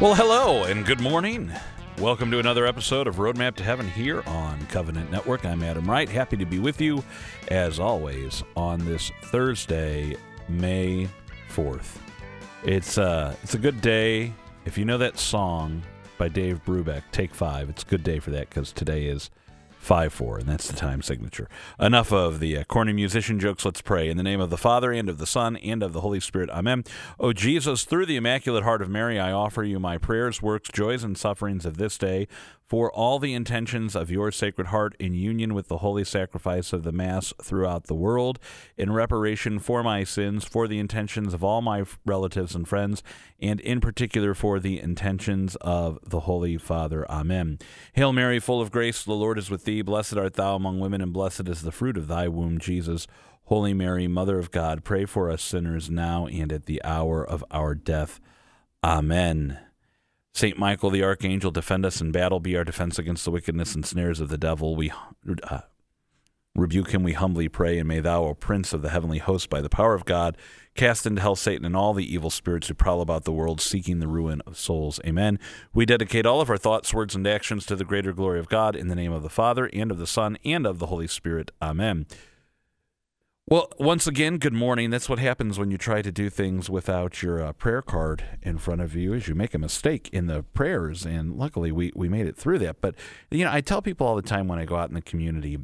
Well, hello and good morning. Welcome to another episode of Roadmap to Heaven here on Covenant Network. I'm Adam Wright, happy to be with you as always on this Thursday, May 4th. It's uh it's a good day. If you know that song by Dave Brubeck, Take 5, it's a good day for that cuz today is 5 4, and that's the time signature. Enough of the uh, corny musician jokes. Let's pray. In the name of the Father, and of the Son, and of the Holy Spirit. Amen. O Jesus, through the Immaculate Heart of Mary, I offer you my prayers, works, joys, and sufferings of this day for all the intentions of your Sacred Heart in union with the holy sacrifice of the Mass throughout the world, in reparation for my sins, for the intentions of all my relatives and friends, and in particular for the intentions of the Holy Father. Amen. Hail Mary, full of grace, the Lord is with thee. Blessed art thou among women, and blessed is the fruit of thy womb, Jesus. Holy Mary, Mother of God, pray for us sinners now and at the hour of our death. Amen. Saint Michael the Archangel, defend us in battle, be our defense against the wickedness and snares of the devil. We uh, rebuke him, we humbly pray, and may thou, O Prince of the heavenly host, by the power of God, cast into hell Satan and all the evil spirits who prowl about the world seeking the ruin of souls. Amen. We dedicate all of our thoughts, words, and actions to the greater glory of God in the name of the Father, and of the Son, and of the Holy Spirit. Amen. Well, once again, good morning. That's what happens when you try to do things without your uh, prayer card in front of you is you make a mistake in the prayers and luckily we we made it through that. But you know, I tell people all the time when I go out in the community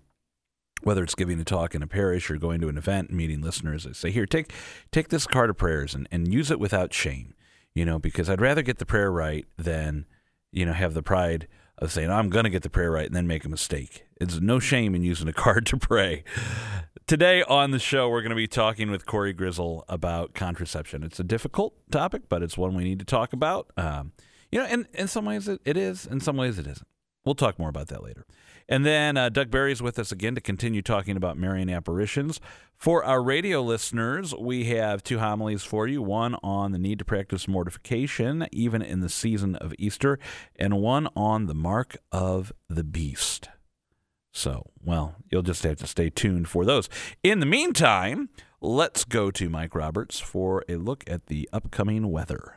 whether it's giving a talk in a parish or going to an event and meeting listeners, I say, "Here, take take this card of prayers and and use it without shame." You know, because I'd rather get the prayer right than you know have the pride of saying, I'm going to get the prayer right and then make a mistake. It's no shame in using a card to pray. Today on the show, we're going to be talking with Cory Grizzle about contraception. It's a difficult topic, but it's one we need to talk about. Um, you know, and in some ways it, it is, in some ways it isn't. We'll talk more about that later. And then uh, Doug Barry's with us again to continue talking about Marian apparitions. For our radio listeners, we have two homilies for you one on the need to practice mortification, even in the season of Easter, and one on the mark of the beast. So, well, you'll just have to stay tuned for those. In the meantime, let's go to Mike Roberts for a look at the upcoming weather.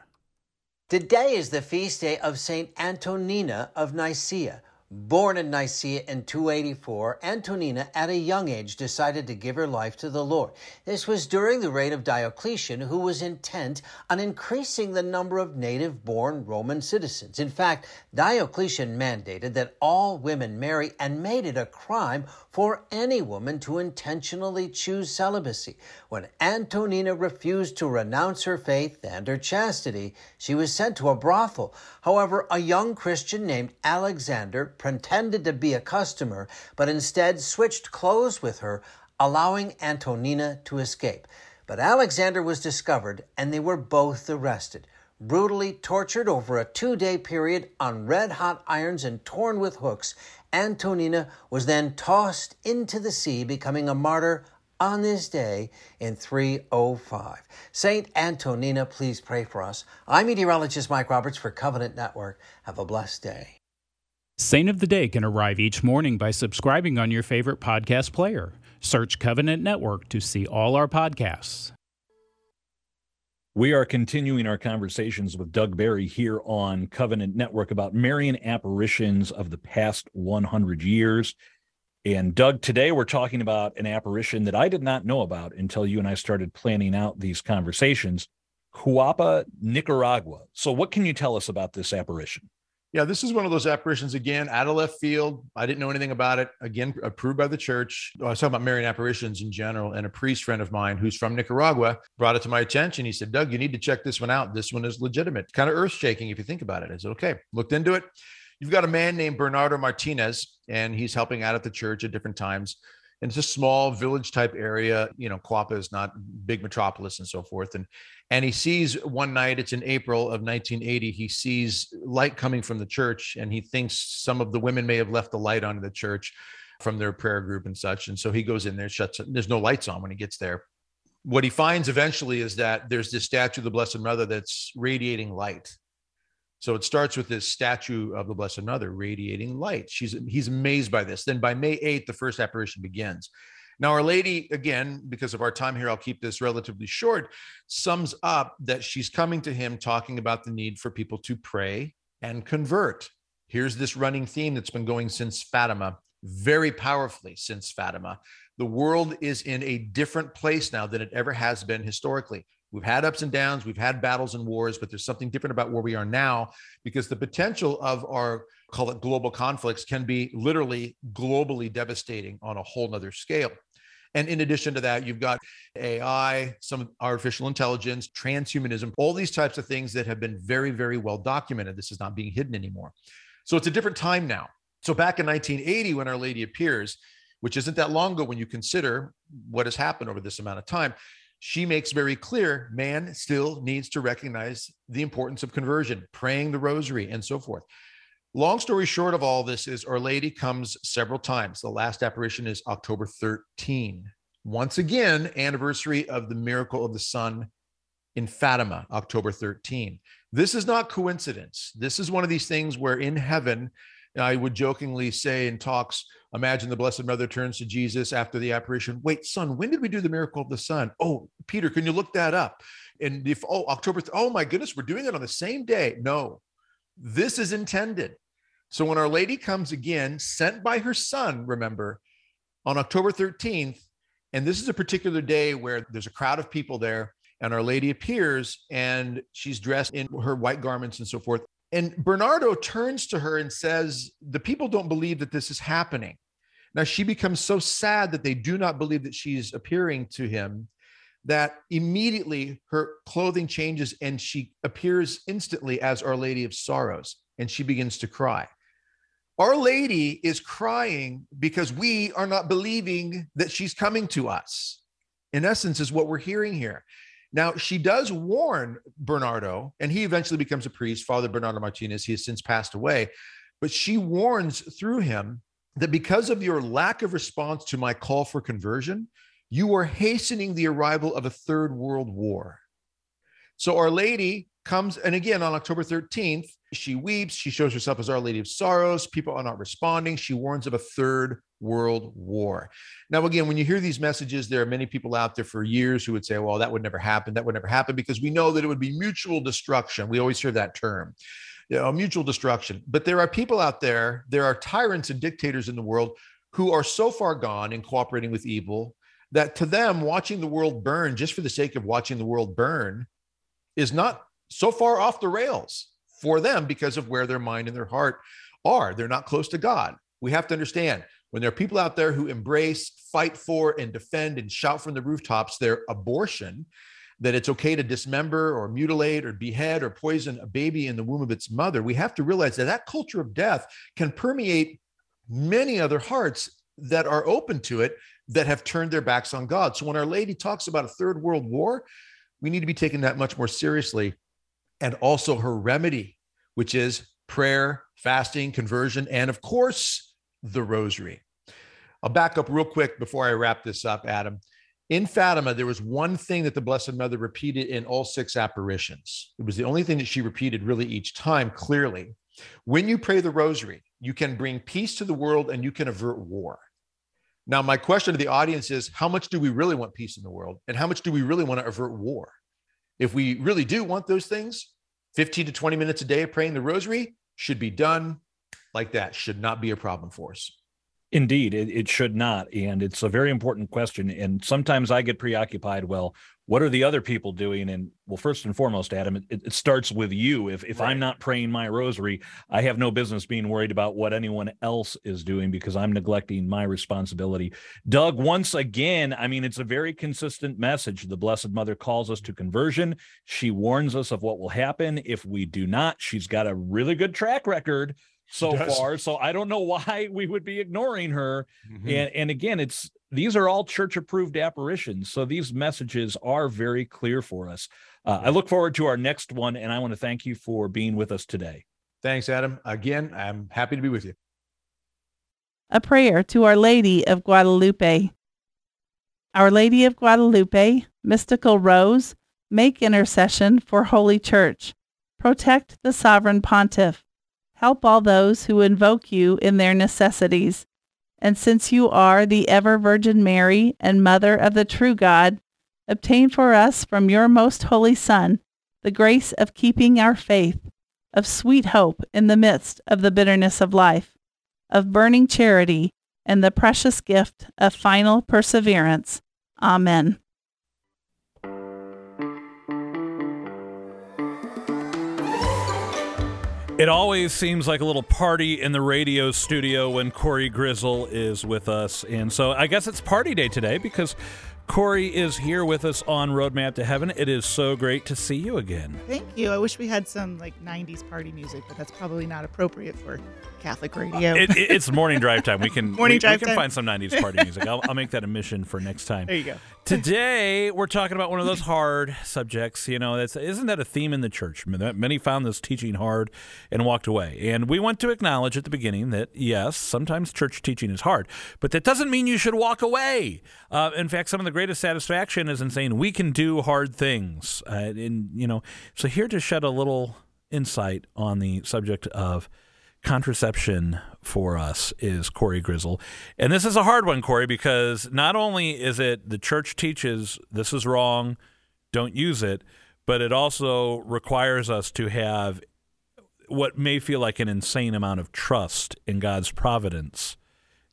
Today is the feast day of St. Antonina of Nicaea. Born in Nicaea in 284, Antonina at a young age decided to give her life to the Lord. This was during the reign of Diocletian, who was intent on increasing the number of native born Roman citizens. In fact, Diocletian mandated that all women marry and made it a crime for any woman to intentionally choose celibacy. When Antonina refused to renounce her faith and her chastity, she was sent to a brothel. However, a young Christian named Alexander pretended to be a customer, but instead switched clothes with her, allowing Antonina to escape. But Alexander was discovered and they were both arrested brutally tortured over a two day period on red hot irons and torn with hooks, Antonina was then tossed into the sea, becoming a martyr on this day in 305. Saint Antonina, please pray for us. I'm meteorologist Mike Roberts for Covenant Network. Have a blessed day. Saint of the Day can arrive each morning by subscribing on your favorite podcast player. Search Covenant Network to see all our podcasts. We are continuing our conversations with Doug Barry here on Covenant Network about Marian apparitions of the past 100 years. And Doug, today we're talking about an apparition that I did not know about until you and I started planning out these conversations Cuapa, Nicaragua. So, what can you tell us about this apparition? Yeah, this is one of those apparitions again out of left field. I didn't know anything about it. Again, approved by the church. I was talking about Marian apparitions in general, and a priest friend of mine who's from Nicaragua brought it to my attention. He said, Doug, you need to check this one out. This one is legitimate, kind of earth shaking if you think about it. I said, okay, looked into it. You've got a man named Bernardo Martinez, and he's helping out at the church at different times and it's a small village type area. You know, Cuapa is not big metropolis and so forth. And and he sees one night, it's in April of 1980, he sees light coming from the church, and he thinks some of the women may have left the light on in the church from their prayer group and such. And so he goes in there, shuts it. There's no lights on when he gets there. What he finds eventually is that there's this statue of the Blessed Mother that's radiating light. So it starts with this statue of the Blessed Mother radiating light. She's he's amazed by this. Then by May 8th, the first apparition begins. Now, Our Lady, again, because of our time here, I'll keep this relatively short, sums up that she's coming to him talking about the need for people to pray and convert. Here's this running theme that's been going since Fatima, very powerfully since Fatima. The world is in a different place now than it ever has been historically. We've had ups and downs, we've had battles and wars, but there's something different about where we are now because the potential of our call it global conflicts can be literally globally devastating on a whole nother scale. And in addition to that, you've got AI, some artificial intelligence, transhumanism, all these types of things that have been very, very well documented. This is not being hidden anymore. So it's a different time now. So back in 1980, when Our Lady appears, which isn't that long ago when you consider what has happened over this amount of time, she makes very clear man still needs to recognize the importance of conversion, praying the rosary, and so forth. Long story short of all this is Our Lady comes several times. The last apparition is October 13. Once again, anniversary of the miracle of the sun in Fatima, October 13. This is not coincidence. This is one of these things where in heaven, I would jokingly say in talks, imagine the Blessed Mother turns to Jesus after the apparition. Wait, son, when did we do the miracle of the sun? Oh, Peter, can you look that up? And if, oh, October, oh my goodness, we're doing it on the same day. No, this is intended. So when Our Lady comes again, sent by her son, remember, on October 13th, and this is a particular day where there's a crowd of people there, and Our Lady appears and she's dressed in her white garments and so forth. And Bernardo turns to her and says, The people don't believe that this is happening. Now she becomes so sad that they do not believe that she's appearing to him that immediately her clothing changes and she appears instantly as Our Lady of Sorrows and she begins to cry. Our Lady is crying because we are not believing that she's coming to us. In essence, is what we're hearing here. Now, she does warn Bernardo, and he eventually becomes a priest, Father Bernardo Martinez. He has since passed away, but she warns through him that because of your lack of response to my call for conversion, you are hastening the arrival of a third world war. So, Our Lady comes, and again on October 13th, she weeps. She shows herself as Our Lady of Sorrows. People are not responding. She warns of a third world war. Now, again, when you hear these messages, there are many people out there for years who would say, well, that would never happen. That would never happen because we know that it would be mutual destruction. We always hear that term. You know, mutual destruction. But there are people out there, there are tyrants and dictators in the world who are so far gone in cooperating with evil that to them, watching the world burn just for the sake of watching the world burn is not so far off the rails for them because of where their mind and their heart are. They're not close to God. We have to understand when there are people out there who embrace, fight for, and defend and shout from the rooftops their abortion, that it's okay to dismember or mutilate or behead or poison a baby in the womb of its mother, we have to realize that that culture of death can permeate many other hearts that are open to it that have turned their backs on God. So when Our Lady talks about a third world war, we need to be taking that much more seriously. And also her remedy, which is prayer, fasting, conversion, and of course, the rosary. I'll back up real quick before I wrap this up, Adam. In Fatima, there was one thing that the Blessed Mother repeated in all six apparitions. It was the only thing that she repeated really each time clearly. When you pray the rosary, you can bring peace to the world and you can avert war. Now, my question to the audience is how much do we really want peace in the world? And how much do we really want to avert war? If we really do want those things, 15 to 20 minutes a day of praying the rosary should be done like that should not be a problem for us. Indeed, it, it should not. And it's a very important question. And sometimes I get preoccupied. Well, what are the other people doing? And well, first and foremost, Adam, it, it starts with you. If if right. I'm not praying my rosary, I have no business being worried about what anyone else is doing because I'm neglecting my responsibility. Doug, once again, I mean, it's a very consistent message. The Blessed Mother calls us to conversion. She warns us of what will happen if we do not. She's got a really good track record so far. So I don't know why we would be ignoring her. Mm-hmm. And and again, it's these are all church approved apparitions. So these messages are very clear for us. Uh, I look forward to our next one, and I want to thank you for being with us today. Thanks, Adam. Again, I'm happy to be with you. A prayer to Our Lady of Guadalupe. Our Lady of Guadalupe, mystical rose, make intercession for Holy Church. Protect the sovereign pontiff Help all those who invoke you in their necessities. And since you are the ever Virgin Mary and Mother of the true God, obtain for us from your most holy Son the grace of keeping our faith, of sweet hope in the midst of the bitterness of life, of burning charity, and the precious gift of final perseverance. Amen. It always seems like a little party in the radio studio when Cory Grizzle is with us. And so I guess it's party day today because Cory is here with us on Roadmap to Heaven. It is so great to see you again. Thank you. I wish we had some like 90s party music, but that's probably not appropriate for Catholic radio. It, it, it's morning drive time. We can Morning we, drive we can time. find some 90s party music. I'll, I'll make that a mission for next time. there you go. Today, we're talking about one of those hard subjects. You know, that's, isn't that a theme in the church? Many found this teaching hard and walked away. And we want to acknowledge at the beginning that, yes, sometimes church teaching is hard, but that doesn't mean you should walk away. Uh, in fact, some of the greatest satisfaction is in saying we can do hard things. Uh, and, you know, so here to shed a little insight on the subject of contraception for us is Cory Grizzle. And this is a hard one, Cory, because not only is it the church teaches this is wrong, don't use it, but it also requires us to have what may feel like an insane amount of trust in God's providence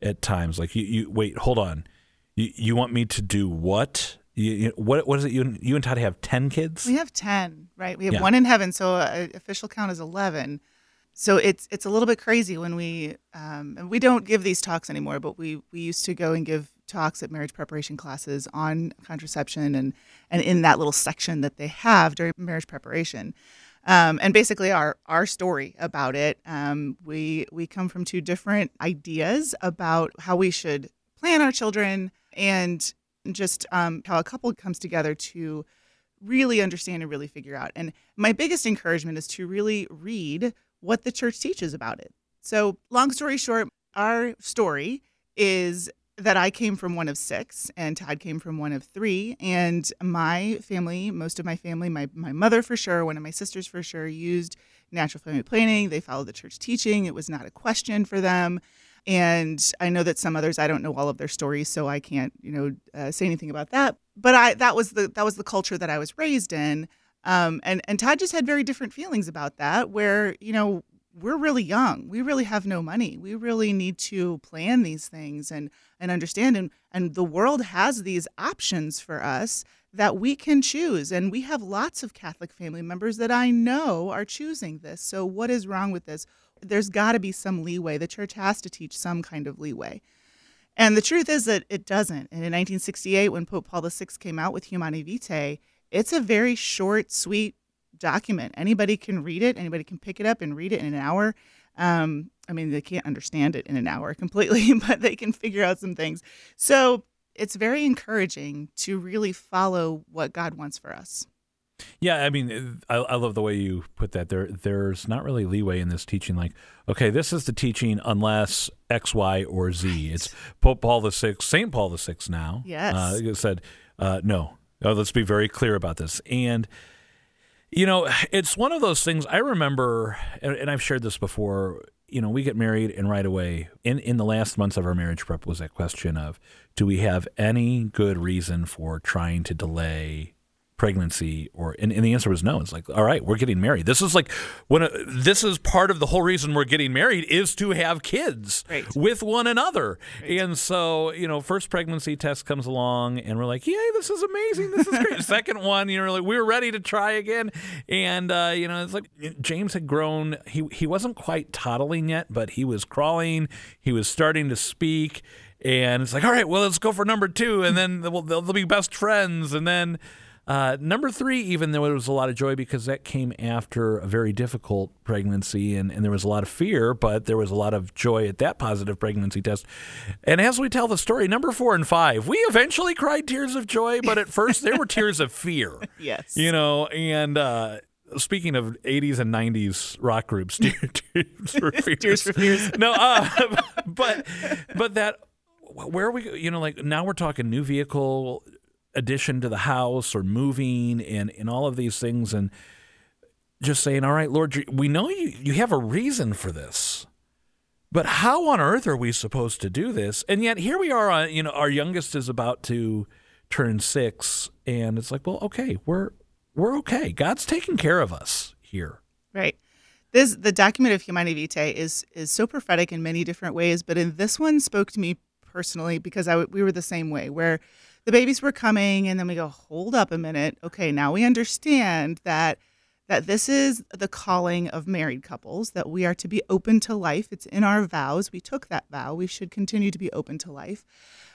at times. Like you, you wait, hold on. You, you want me to do what? You, you, what what is it? You you and Todd have ten kids? We have 10, right? We have Yeah. one in heaven, so uh, official count is 11. So it's it's a little bit crazy when we um, and we don't give these talks anymore, but we we used to go and give talks at marriage preparation classes on contraception and and in that little section that they have during marriage preparation. Um, and basically our our story about it. Um, we we come from two different ideas about how we should plan our children and just um, how a couple comes together to really understand and really figure out. And my biggest encouragement is to really read what the church teaches about it. So, long story short, our story is that I came from one of six and Todd came from one of three. And my family, most of my family, my, my mother for sure, one of my sisters for sure, used natural family planning. They followed the church teaching, it was not a question for them. And I know that some others, I don't know all of their stories, so I can't, you know, uh, say anything about that. But I that was the that was the culture that I was raised in. Um, and and Todd just had very different feelings about that. Where you know we're really young, we really have no money, we really need to plan these things and and understand. And and the world has these options for us that we can choose. And we have lots of Catholic family members that I know are choosing this. So what is wrong with this? There's got to be some leeway. The church has to teach some kind of leeway. And the truth is that it doesn't. And in 1968, when Pope Paul VI came out with Humanae Vitae, it's a very short, sweet document. Anybody can read it. Anybody can pick it up and read it in an hour. Um, I mean, they can't understand it in an hour completely, but they can figure out some things. So it's very encouraging to really follow what God wants for us. Yeah, I mean, I, I love the way you put that. There, there's not really leeway in this teaching. Like, okay, this is the teaching unless X, Y, or Z. It's Pope Paul the Sixth, Saint Paul the Sixth. Now, Yes. uh, said uh, no. Uh, let's be very clear about this. And you know, it's one of those things. I remember, and, and I've shared this before. You know, we get married, and right away, in in the last months of our marriage prep, was that question of, do we have any good reason for trying to delay pregnancy or and, and the answer was no. It's like all right we're getting married. This is like when a, this is part of the whole reason we're getting married is to have kids Right. with one another. And so you know first pregnancy test comes along and we're like yay this is amazing. This is great. Second one you know like we're ready to try again. And uh, you know it's like james had grown he, he wasn't quite toddling yet but he was crawling. He was starting to speak. And it's like all right well let's go for number two. And then they'll, they'll be best friends. And then uh, number three, even though there was a lot of joy because that came after a very difficult pregnancy and, and there was a lot of fear, but there was a lot of joy at that positive pregnancy test. And as we tell the story, number four and five, we eventually cried tears of joy, but at first they were tears of fear. Yes. You know, and uh, speaking of 80s and 90s rock groups, Tears, for Fears. Tears for Fears. No, uh, but but that where are we? You know, like now we're talking new vehicle addition to the house or moving and and all of these things and just saying, all right, Lord, we know you you have a reason for this. But how on earth are we supposed to do this? And yet here we are. On, you know, our youngest is about to turn six, and it's like, well, okay, we're we're okay. God's taking care of us here. Right. This the document of Humanae Vitae is is so prophetic in many different ways, but in this one spoke to me personally because I we were the same way where the babies were coming and then we go hold up a minute. Okay, now we understand that that this is the calling of married couples that we are to be open to life. It's in our vows. We took that vow. We should continue to be open to life.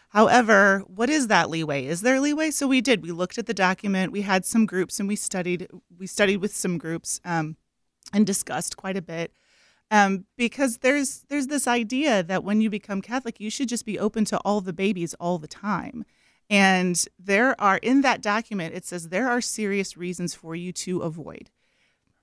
However, what is that leeway? Is there leeway? So we did. We looked at the document. We had some groups, and we studied. We studied with some groups um, and discussed quite a bit. Um, because there's there's this idea that when you become Catholic, you should just be open to all the babies all the time. And there are in that document, it says there are serious reasons for you to avoid.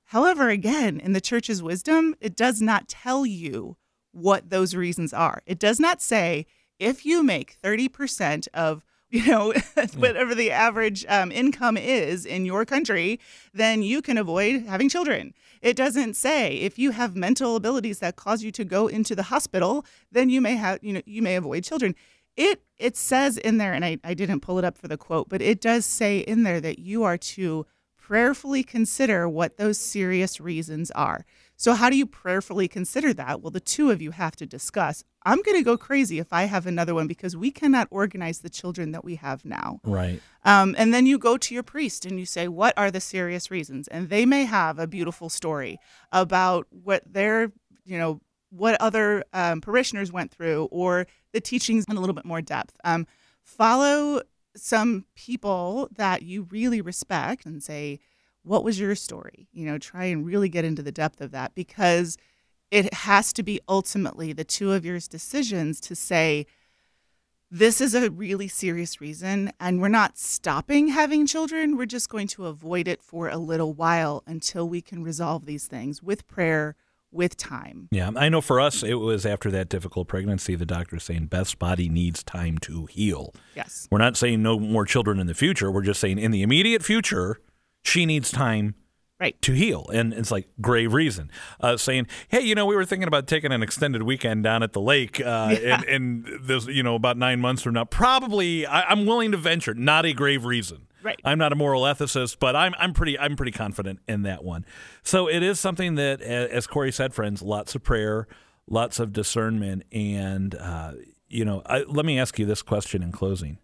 However, again, in the church's wisdom, it does not tell you what those reasons are. It does not say if you make 30% of you know whatever the average um, income is in your country then you can avoid having children it doesn't say if you have mental abilities that cause you to go into the hospital then you may have you know you may avoid children it it says in there and I, I didn't pull it up for the quote but it does say in there that you are to prayerfully consider what those serious reasons are so, how do you prayerfully consider that? Well, the two of you have to discuss. I'm going to go crazy if I have another one because we cannot organize the children that we have now. Right. Um, and then you go to your priest and you say, What are the serious reasons? And they may have a beautiful story about what their, you know, what other um, parishioners went through or the teachings in a little bit more depth. Um, follow some people that you really respect and say, what was your story? You know, try and really get into the depth of that because it has to be ultimately the two of yours decisions to say, this is a really serious reason, and we're not stopping having children. We're just going to avoid it for a little while until we can resolve these things with prayer, with time. Yeah, I know for us, it was after that difficult pregnancy, the doctor saying Beth's body needs time to heal. Yes. We're not saying no more children in the future. We're just saying in the immediate future, she needs time right to heal and it's like grave reason uh, saying hey you know we were thinking about taking an extended weekend down at the lake uh, yeah. and, and this you know about nine months from now probably I, am willing to venture not a grave reason right i'm not a moral ethicist but i'm i'm pretty i'm pretty confident in that one so it is something that as cory said friends lots of prayer lots of discernment and uh, you know I, let me ask you this question in closing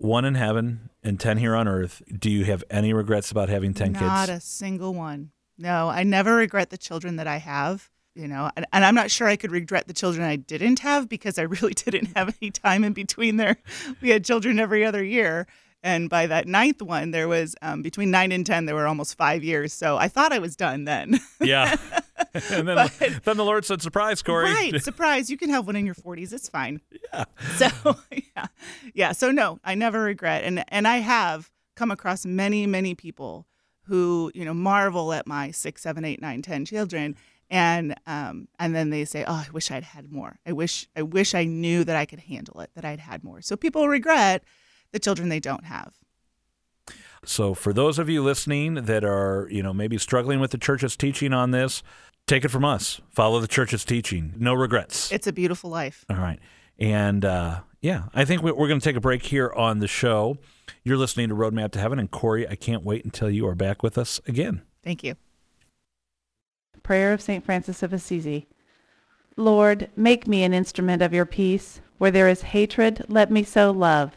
one in heaven and 10 here on earth. Do you have any regrets about having 10 Not kids? Not a single one. No, I never regret the children that I have, you know, and, and, I'm not sure I could regret the children I didn't have because I really didn't have any time in between there. We had children every other year. And by that ninth one, there was um, between nine and 10, there were almost five years. So I thought I was done then. Yeah. and then, but, then the Lord said, surprise, Cory. Right. Surprise. You can have one in your 40s. It's fine. Yeah. So, yeah. Yeah. So, no, I never regret. And, and I have come across many, many people who, you know, marvel at my six, seven, eight, nine, ten children and um, and then they say, "Oh, I wish I'd had more. I wish I wish I knew that I could handle it. That I'd had more." So people regret the children they don't have. So for those of you listening that are, you know, maybe struggling with the church's teaching on this, take it from us. Follow the church's teaching. No regrets. It's a beautiful life. All right. And uh, yeah, I think we're going to take a break here on the show. You're listening to Roadmap to Heaven. And Cory, I can't wait until you are back with us again. Thank you. Prayer of St. Francis of Assisi. Lord, make me an instrument of your peace. Where there is hatred, let me sow love.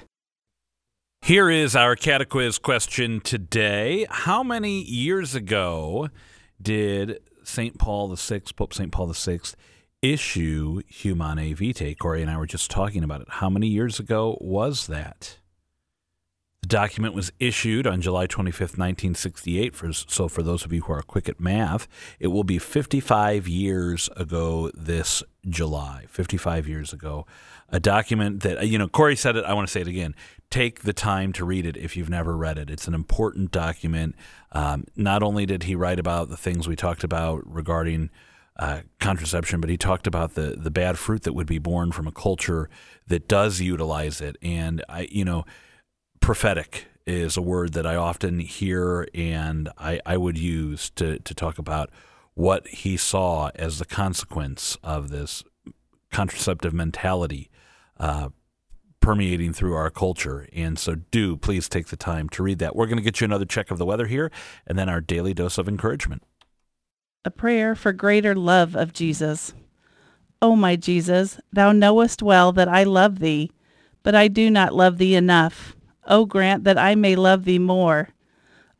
Here is our catequiz question today. How many years ago did St. Paul VI, Pope St. Paul VI, issue Humanae Vitae? Cory and I were just talking about it. How many years ago was that? The document was issued on July 25th, 1968. For, so, for those of you who are quick at math, it will be 55 years ago this July. 55 years ago. A document that, you know, Cory said it, I want to say it again. Take the time to read it if you've never read it. It's an important document. Um, not only did he write about the things we talked about regarding uh, contraception, but he talked about the the bad fruit that would be born from a culture that does utilize it. And I, you know, prophetic is a word that I often hear and I, I would use to, to talk about what he saw as the consequence of this contraceptive mentality uh, permeating through our culture. And so, do please take the time to read that. We're going to get you another check of the weather here and then our daily dose of encouragement. A prayer for greater love of Jesus. O my Jesus, thou knowest well that I love thee, but I do not love thee enough. O grant that I may love thee more.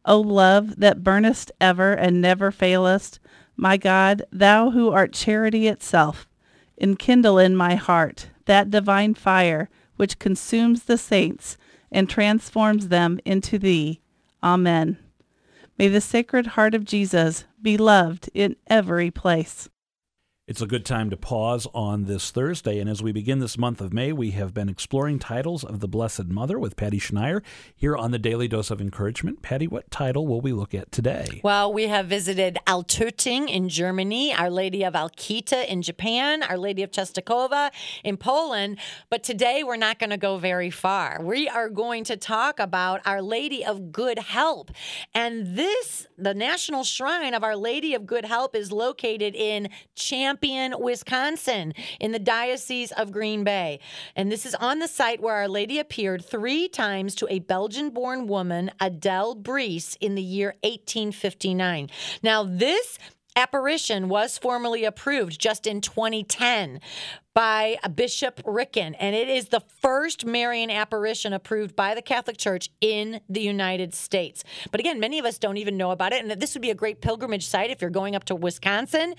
O love that burnest ever and never failest, my God, thou who art charity itself, enkindle in my heart that divine fire which consumes the saints and transforms them into thee. Amen. May the Sacred Heart of Jesus be loved in every place. It's a good time to pause on this Thursday. And as we begin this month of May, we have been exploring titles of the Blessed Mother with Patty Schneier here on the Daily Dose of Encouragement. Patty, what title will we look at today? Well, we have visited Altötting in Germany, Our Lady of Akita in Japan, Our Lady of Częstochowa in Poland. But today we're not going to go very far. We are going to talk about Our Lady of Good Help. And this, the National Shrine of Our Lady of Good Help, is located in Champion. Wisconsin, in the Diocese of Green Bay. And this is on the site where Our Lady appeared three times to a Belgian born woman, Adele Brise, in the year 1859. Now, this apparition was formally approved just in 2010 by Bishop Ricken, and it is the first Marian apparition approved by the Catholic Church in the United States. But again, many of us don't even know about it, and this would be a great pilgrimage site if you're going up to Wisconsin.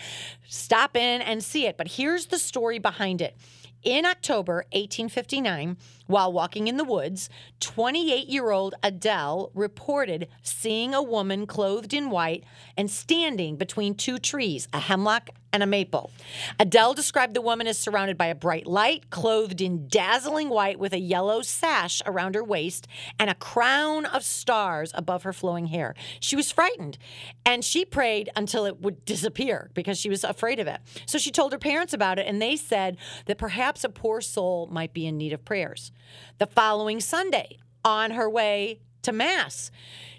Stop in and see it. But here's the story behind it. In October 1859, while walking in the woods, 28 year old Adele reported seeing a woman clothed in white and standing between two trees, a hemlock and a maple. Adele described the woman as surrounded by a bright light, clothed in dazzling white with a yellow sash around her waist and a crown of stars above her flowing hair. She was frightened and she prayed until it would disappear because she was afraid of it. So she told her parents about it and they said that perhaps a poor soul might be in need of prayers. The following Sunday, on her way to Mass,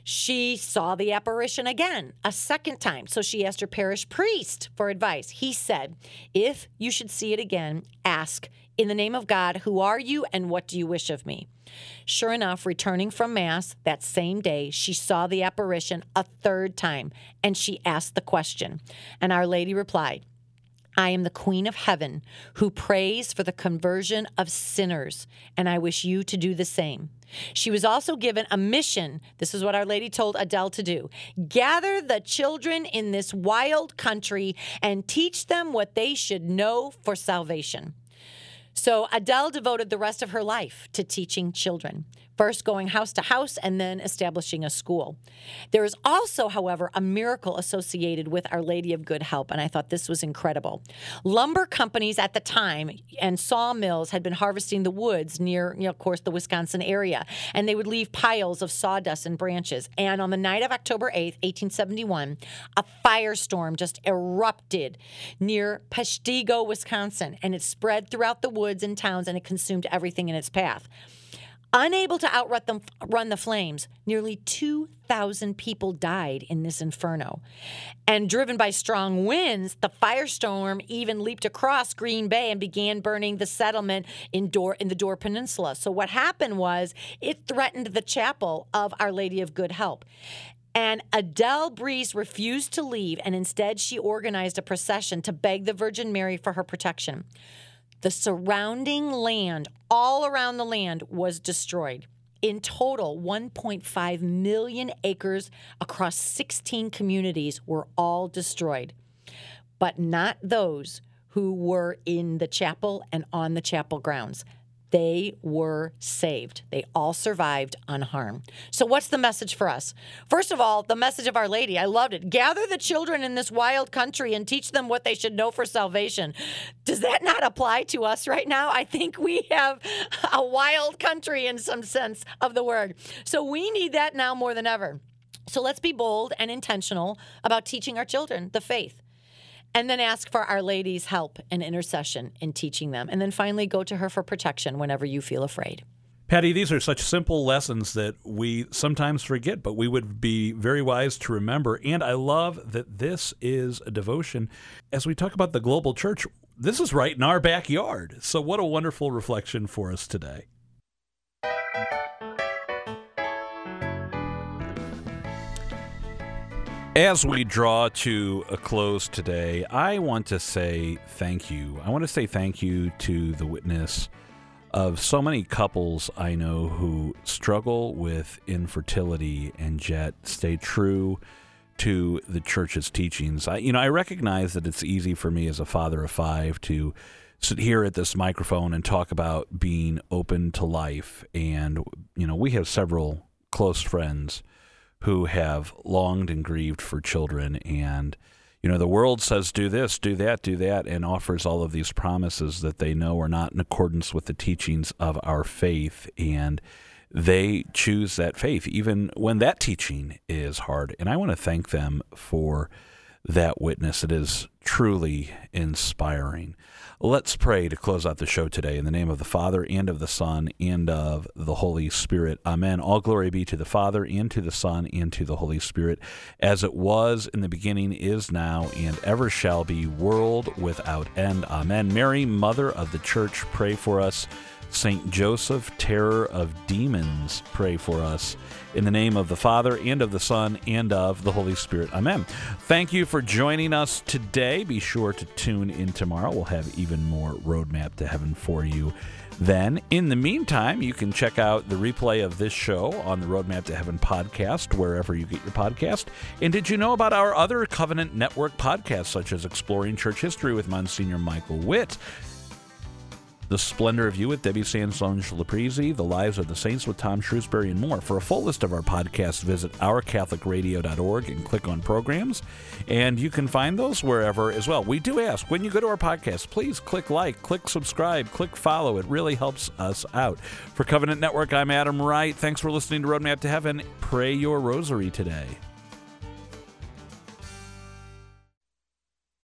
she saw the apparition again, a second time. So she asked her parish priest for advice. He said, If you should see it again, ask, In the name of God, who are you and what do you wish of me? Sure enough, returning from Mass that same day, she saw the apparition a third time and she asked the question. And Our Lady replied, I am the Queen of Heaven who prays for the conversion of sinners, and I wish you to do the same. She was also given a mission. This is what Our Lady told Adele to do gather the children in this wild country and teach them what they should know for salvation. So Adele devoted the rest of her life to teaching children first going house to house and then establishing a school. There is also, however, a miracle associated with Our Lady of Good Help, and I thought this was incredible. Lumber companies at the time and sawmills had been harvesting the woods near, you know, of course, the Wisconsin area, and they would leave piles of sawdust and branches. And on the night of October 8th, 1871, a firestorm just erupted near Peshtigo, Wisconsin, and it spread throughout the woods and towns and it consumed everything in its path. Unable to outrun the flames, nearly 2,000 people died in this inferno. And driven by strong winds, the firestorm even leaped across Green Bay and began burning the settlement in, in the Door Peninsula. So, what happened was it threatened the chapel of Our Lady of Good Help. And Adele Brise refused to leave, and instead she organized a procession to beg the Virgin Mary for her protection. The surrounding land, all around the land, was destroyed. In total, 1.5 million acres across 16 communities were all destroyed, but not those who were in the chapel and on the chapel grounds. They were saved. They all survived unharmed. So, what's the message for us? First of all, the message of Our Lady. I loved it. Gather the children in this wild country and teach them what they should know for salvation. Does that not apply to us right now? I think we have a wild country in some sense of the word. So, we need that now more than ever. So, let's be bold and intentional about teaching our children the faith and then ask for Our Lady's help and intercession in teaching them. And then finally go to her for protection whenever you feel afraid. Patty, these are such simple lessons that we sometimes forget, but we would be very wise to remember. And I love that this is a devotion. As we talk about the global church, this is right in our backyard. So, what a wonderful reflection for us today. As we draw to a close today, I want to say thank you. I want to say thank you to the witness of so many couples I know who struggle with infertility and yet stay true to the church's teachings. I, you know, I recognize that it's easy for me as a father of five to sit here at this microphone and talk about being open to life. And, you know, we have several close friends who have longed and grieved for children. And you know the world says do this do that do that and offers all of these promises that they know are not in accordance with the teachings of our faith. And they choose that faith even when that teaching is hard. And i want to thank them for that witness. It is truly inspiring Let's pray to close out the show today in the name of the Father and of the Son and of the Holy Spirit. Amen. All glory be to the Father and to the Son and to the Holy Spirit, as it was in the beginning, is now, and ever shall be, world without end. Amen. Mary, Mother of the Church, pray for us. Saint Joseph, terror of demons, pray for us. In the name of the Father, and of the Son, and of the Holy Spirit. Amen. Thank you for joining us today. Be sure to tune in tomorrow. We'll have even more Roadmap to Heaven for you then. In the meantime, you can check out the replay of this show on the Roadmap to Heaven podcast, wherever you get your podcast. And did you know about our other Covenant Network podcasts, such as Exploring Church History with Monsignor Michael Witt? The Splendor of You with Debbie Sansonge Laprizzi, The Lives of the Saints with Tom Shrewsbury, and more. For a full list of our podcasts, visit ourcatholicradio.org and click on programs. And you can find those wherever as well. We do ask when you go to our podcast, please click like, click subscribe, click follow. It really helps us out. For Covenant Network, I'm Adam Wright. Thanks for listening to Roadmap to Heaven. Pray your rosary today.